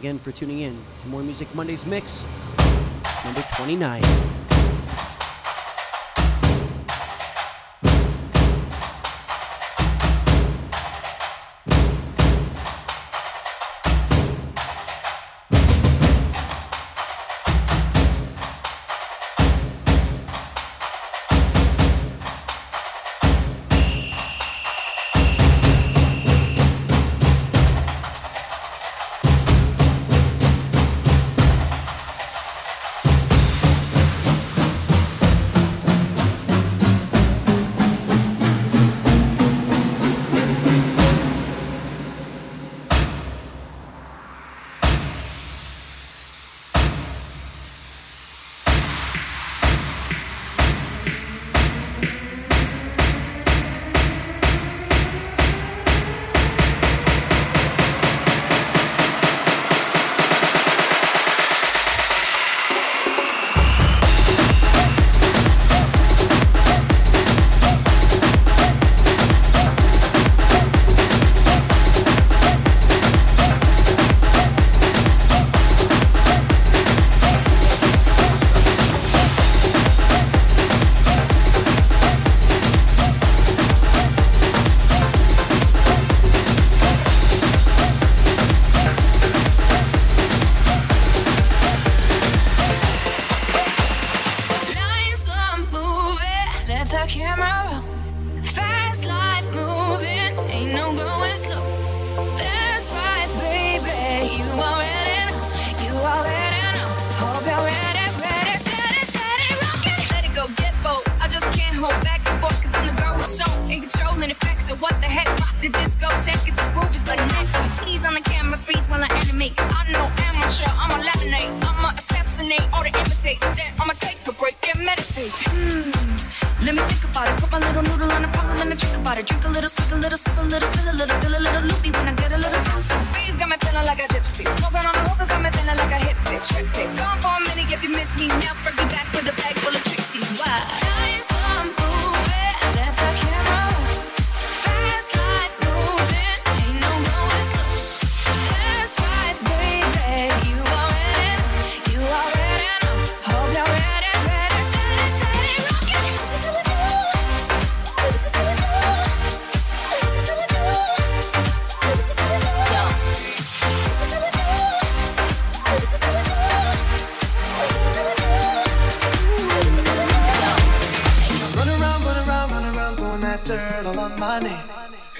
again for tuning in to More Music Mondays Mix, number 29.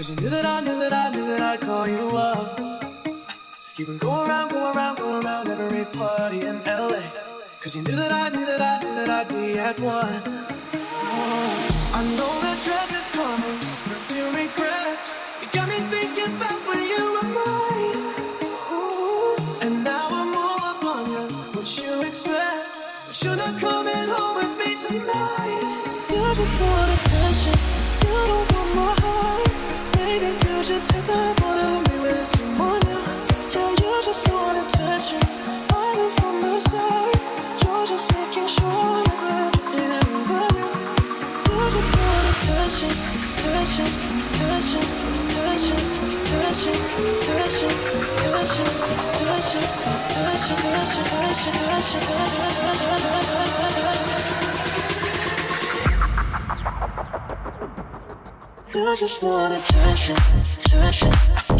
Cause I knew that I knew that I knew that I'd call you up. You've been going around, going around, going around every party in LA. Cause you knew that I knew that I knew that I'd be at one. Oh, I know that dress is coming i feel regret. You got me thinking about when you were mine. Ooh. And now I'm all up on you. What you expect? But you're not coming home with me tonight. You just wanna. I just want attention, attention.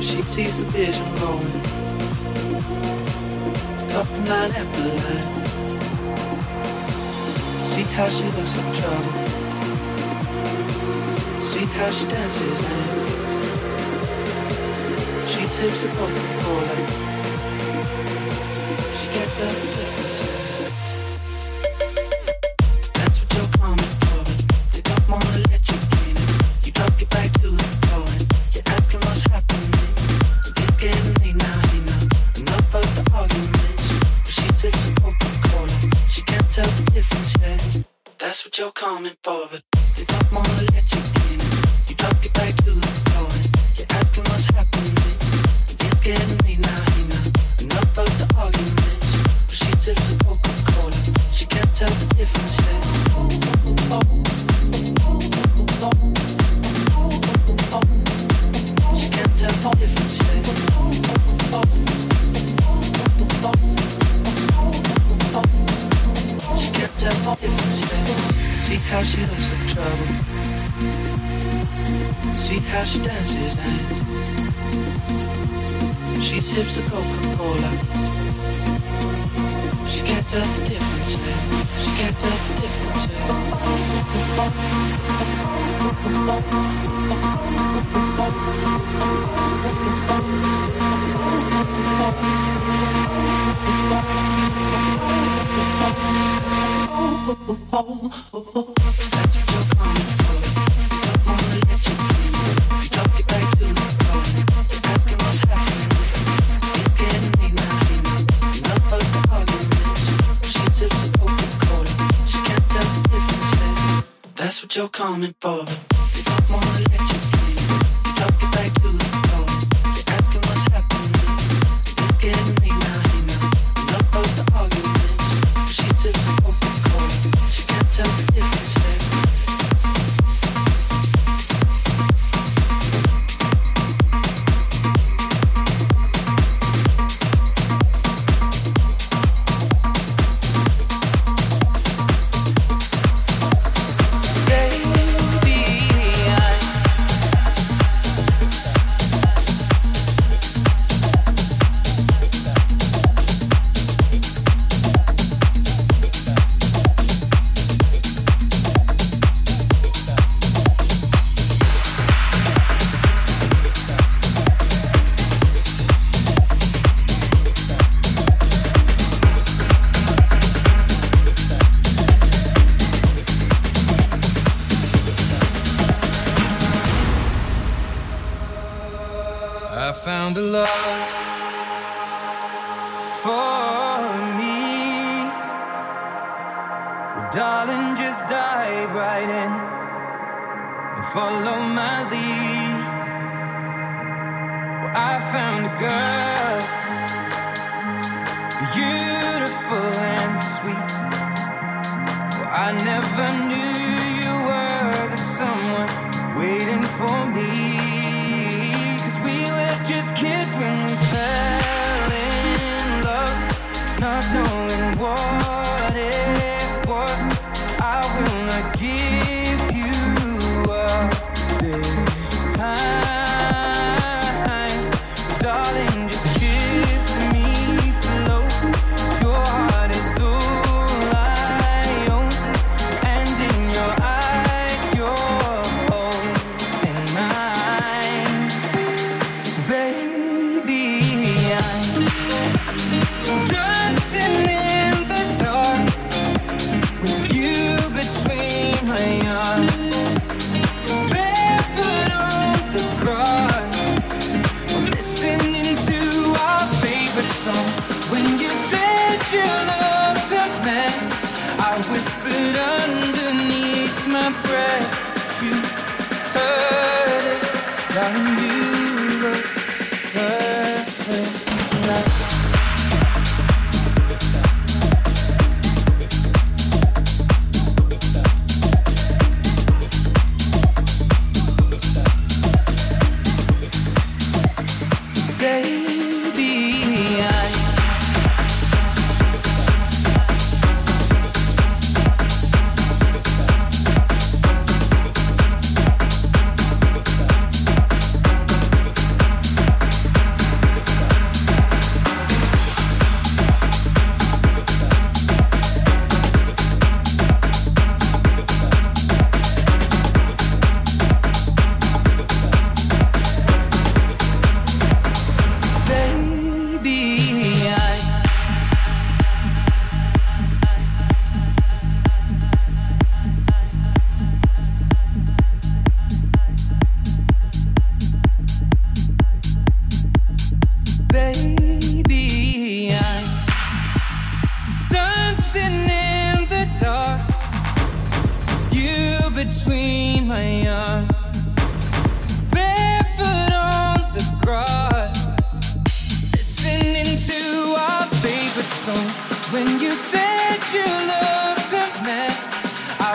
She sees the vision rolling. line after line. See how she looks in trouble. See how she dances now. She sips a Coca-Cola. She gets up and coming for.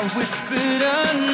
Whispered underneath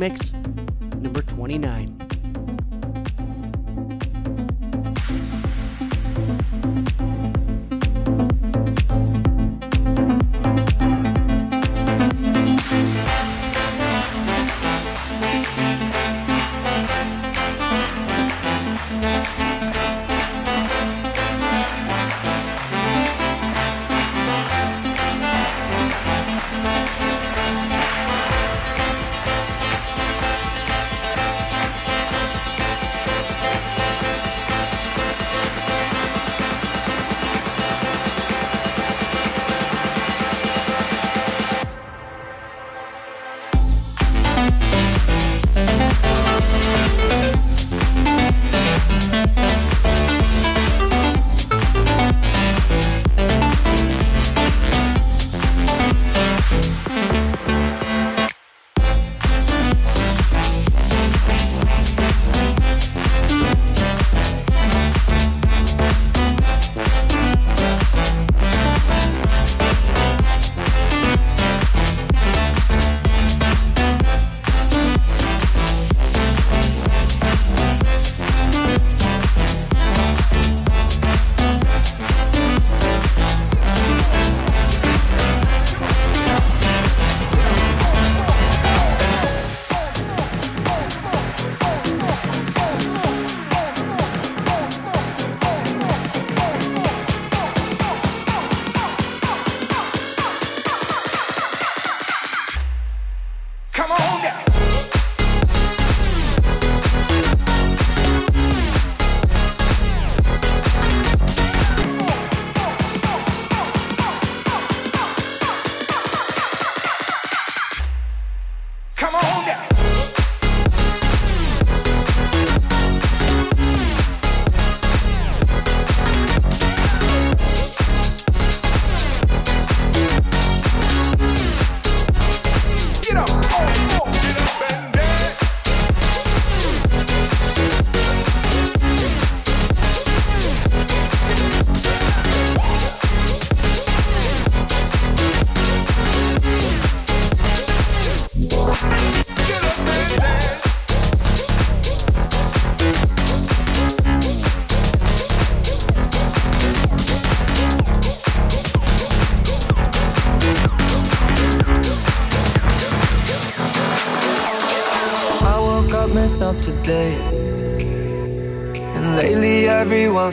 mix.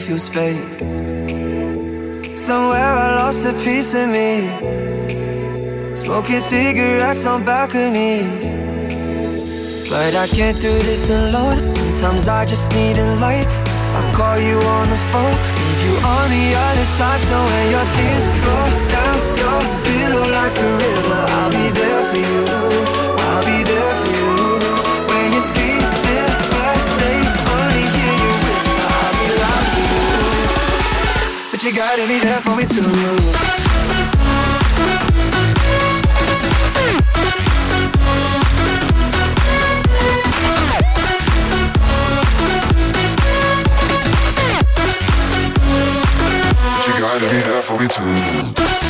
feels fake. Somewhere I lost a piece of me. Smoking cigarettes on balconies. But I can't do this alone. Sometimes I just need a light. I call you on the phone, need you on the other side. So when your tears roll down your pillow like a river, I'll be there for you. she gotta be there for me too. gotta be there for me too.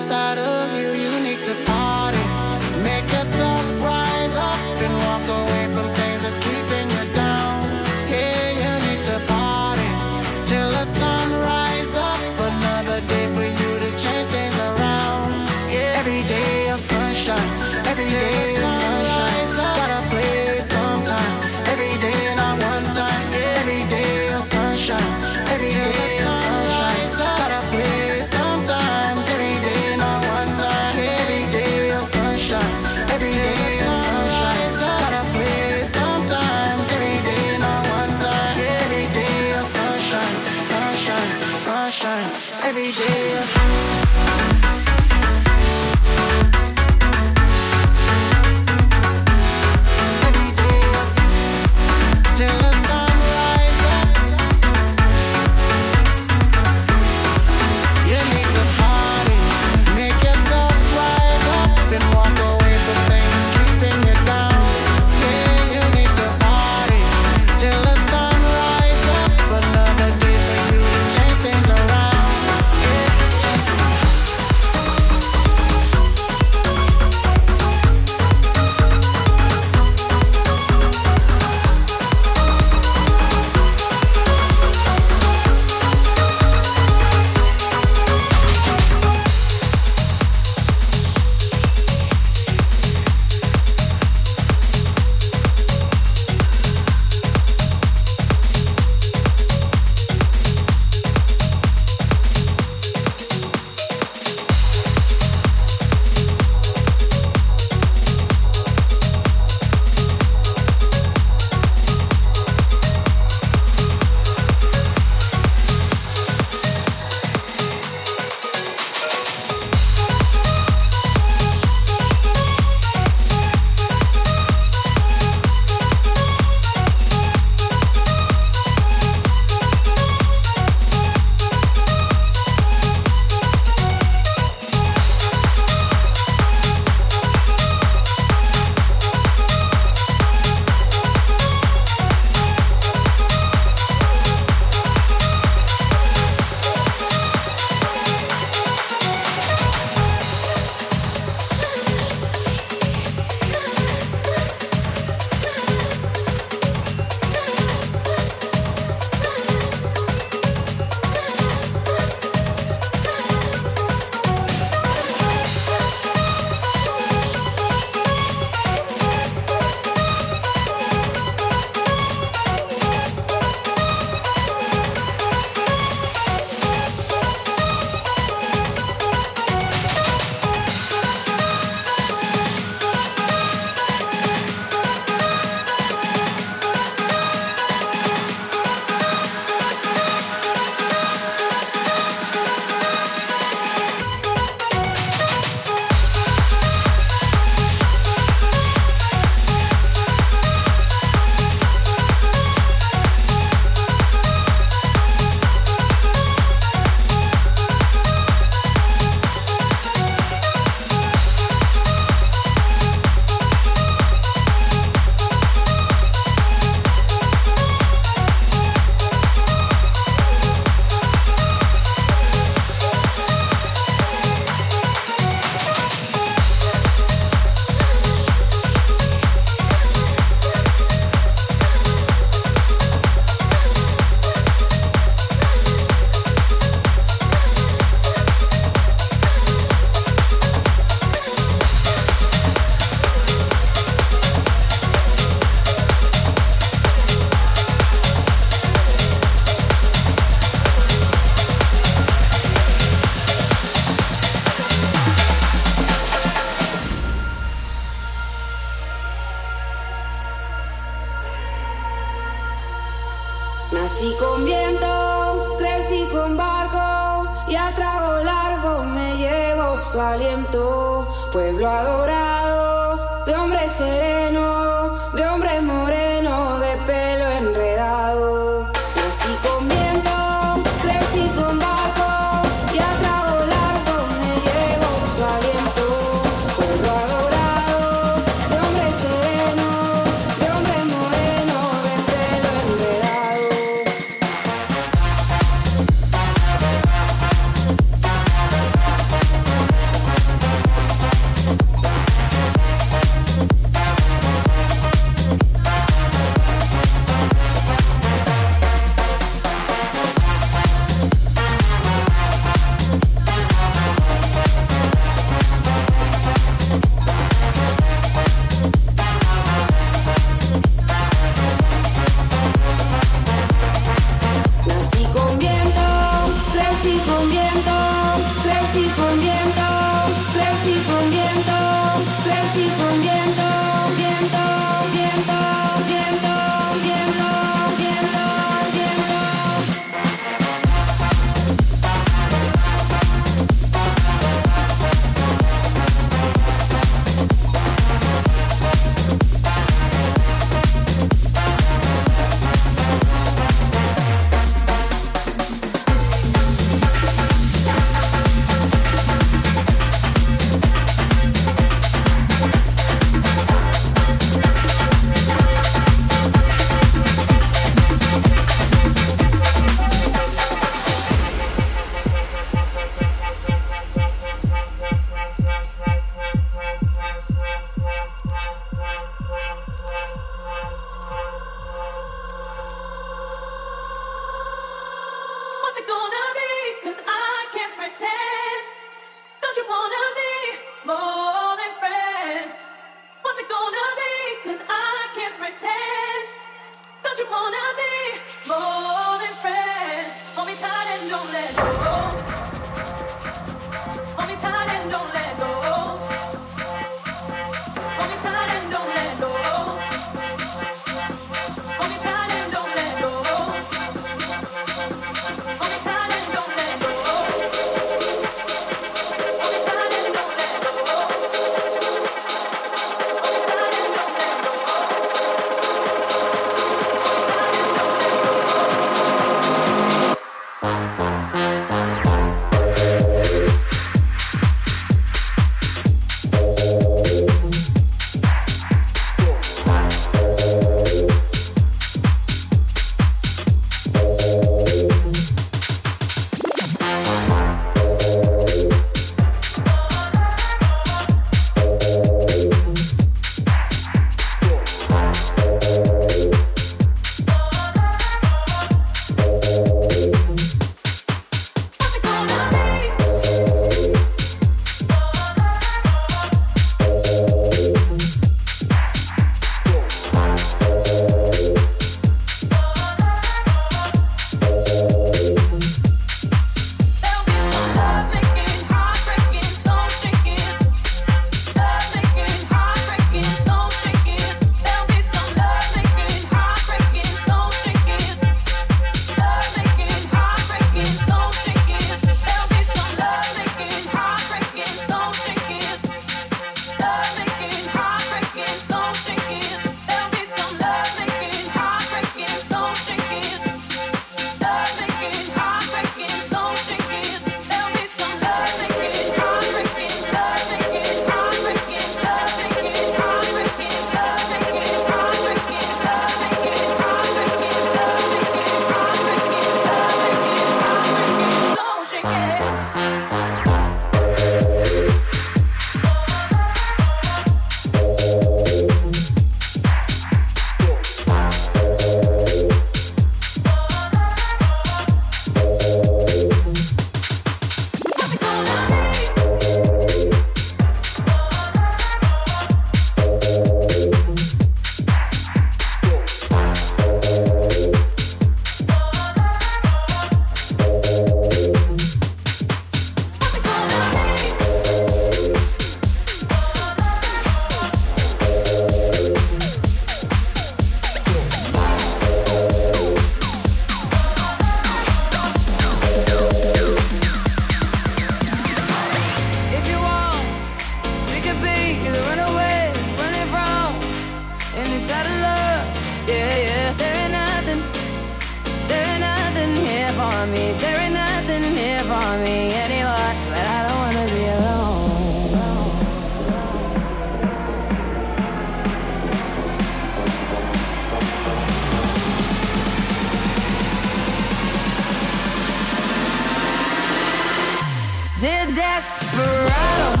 The Desperado.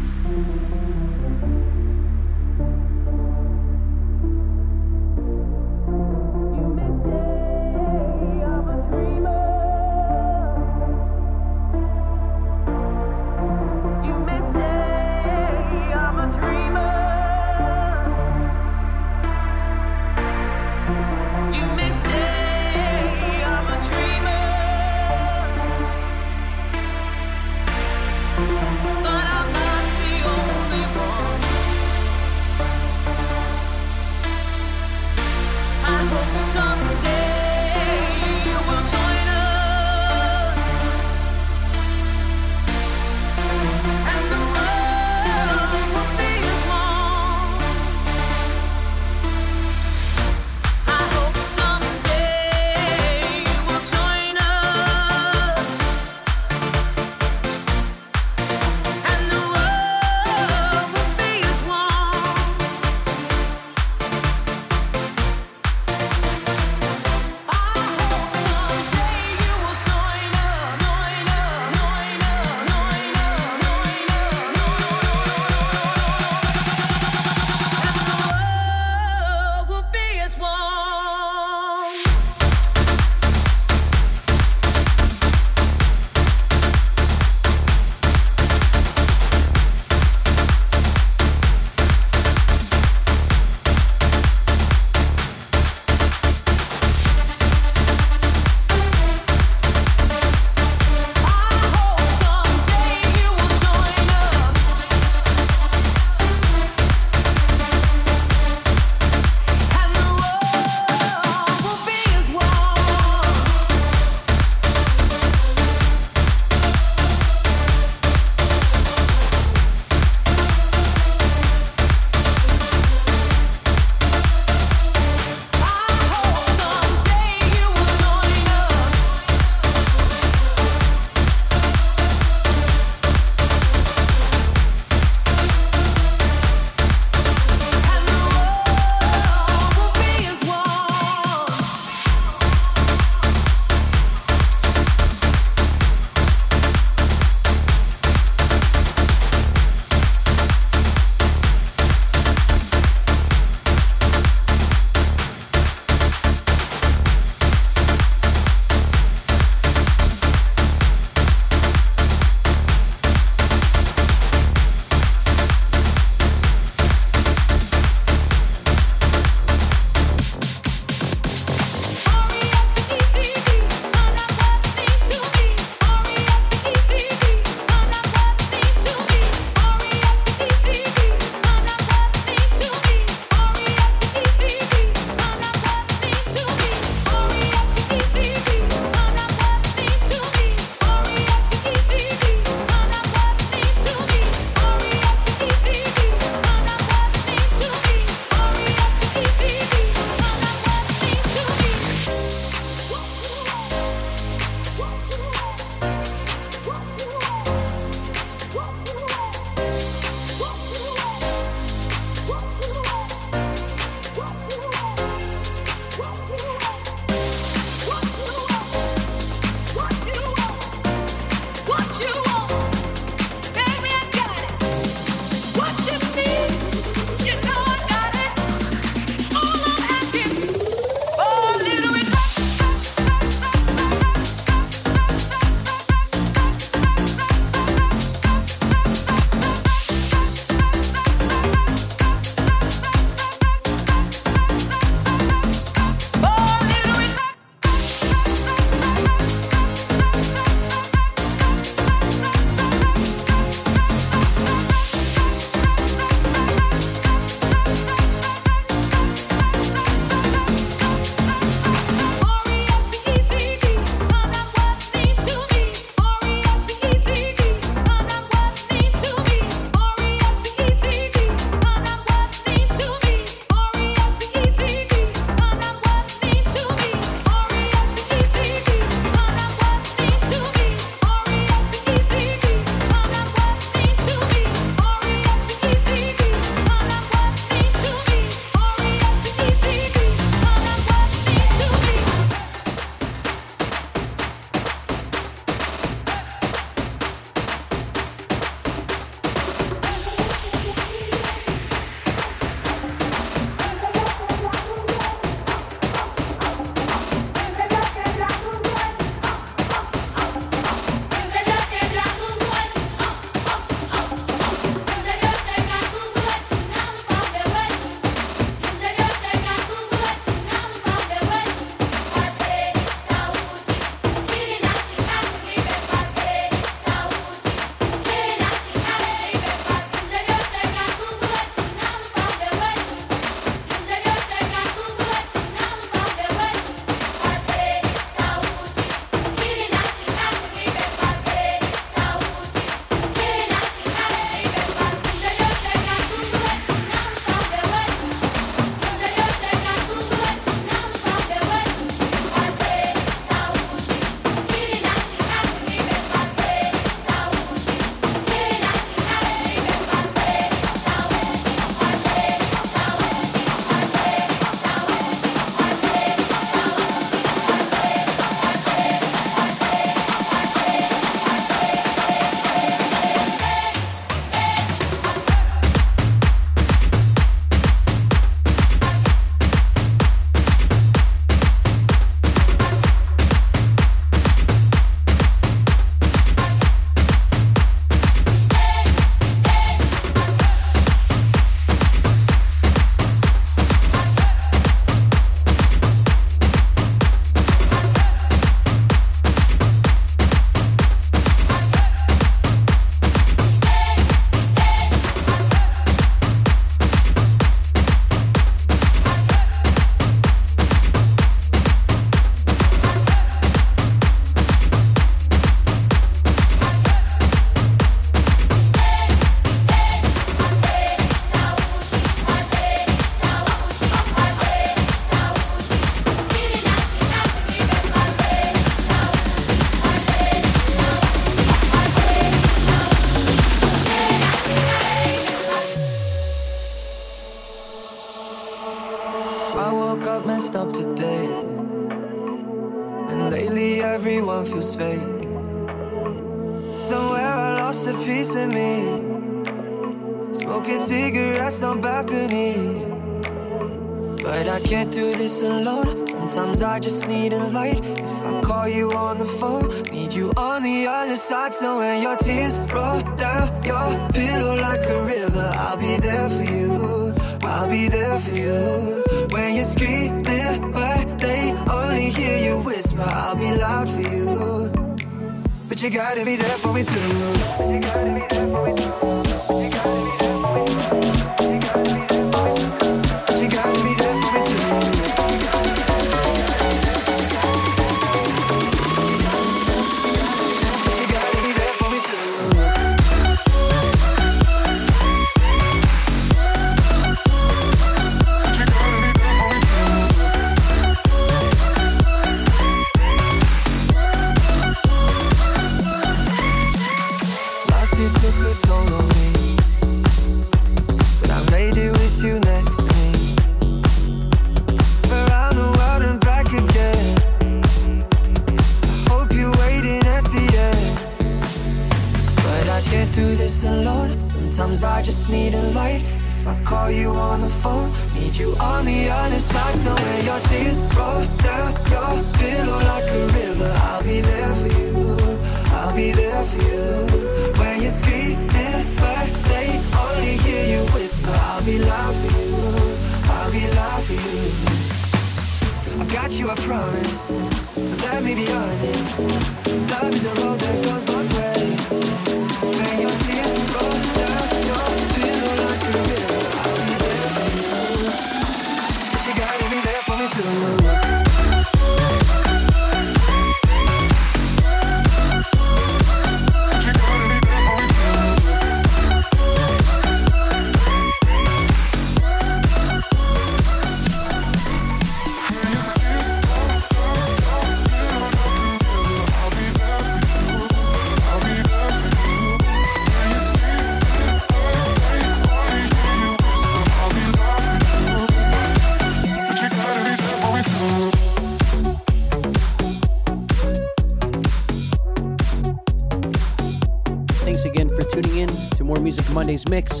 More Mix,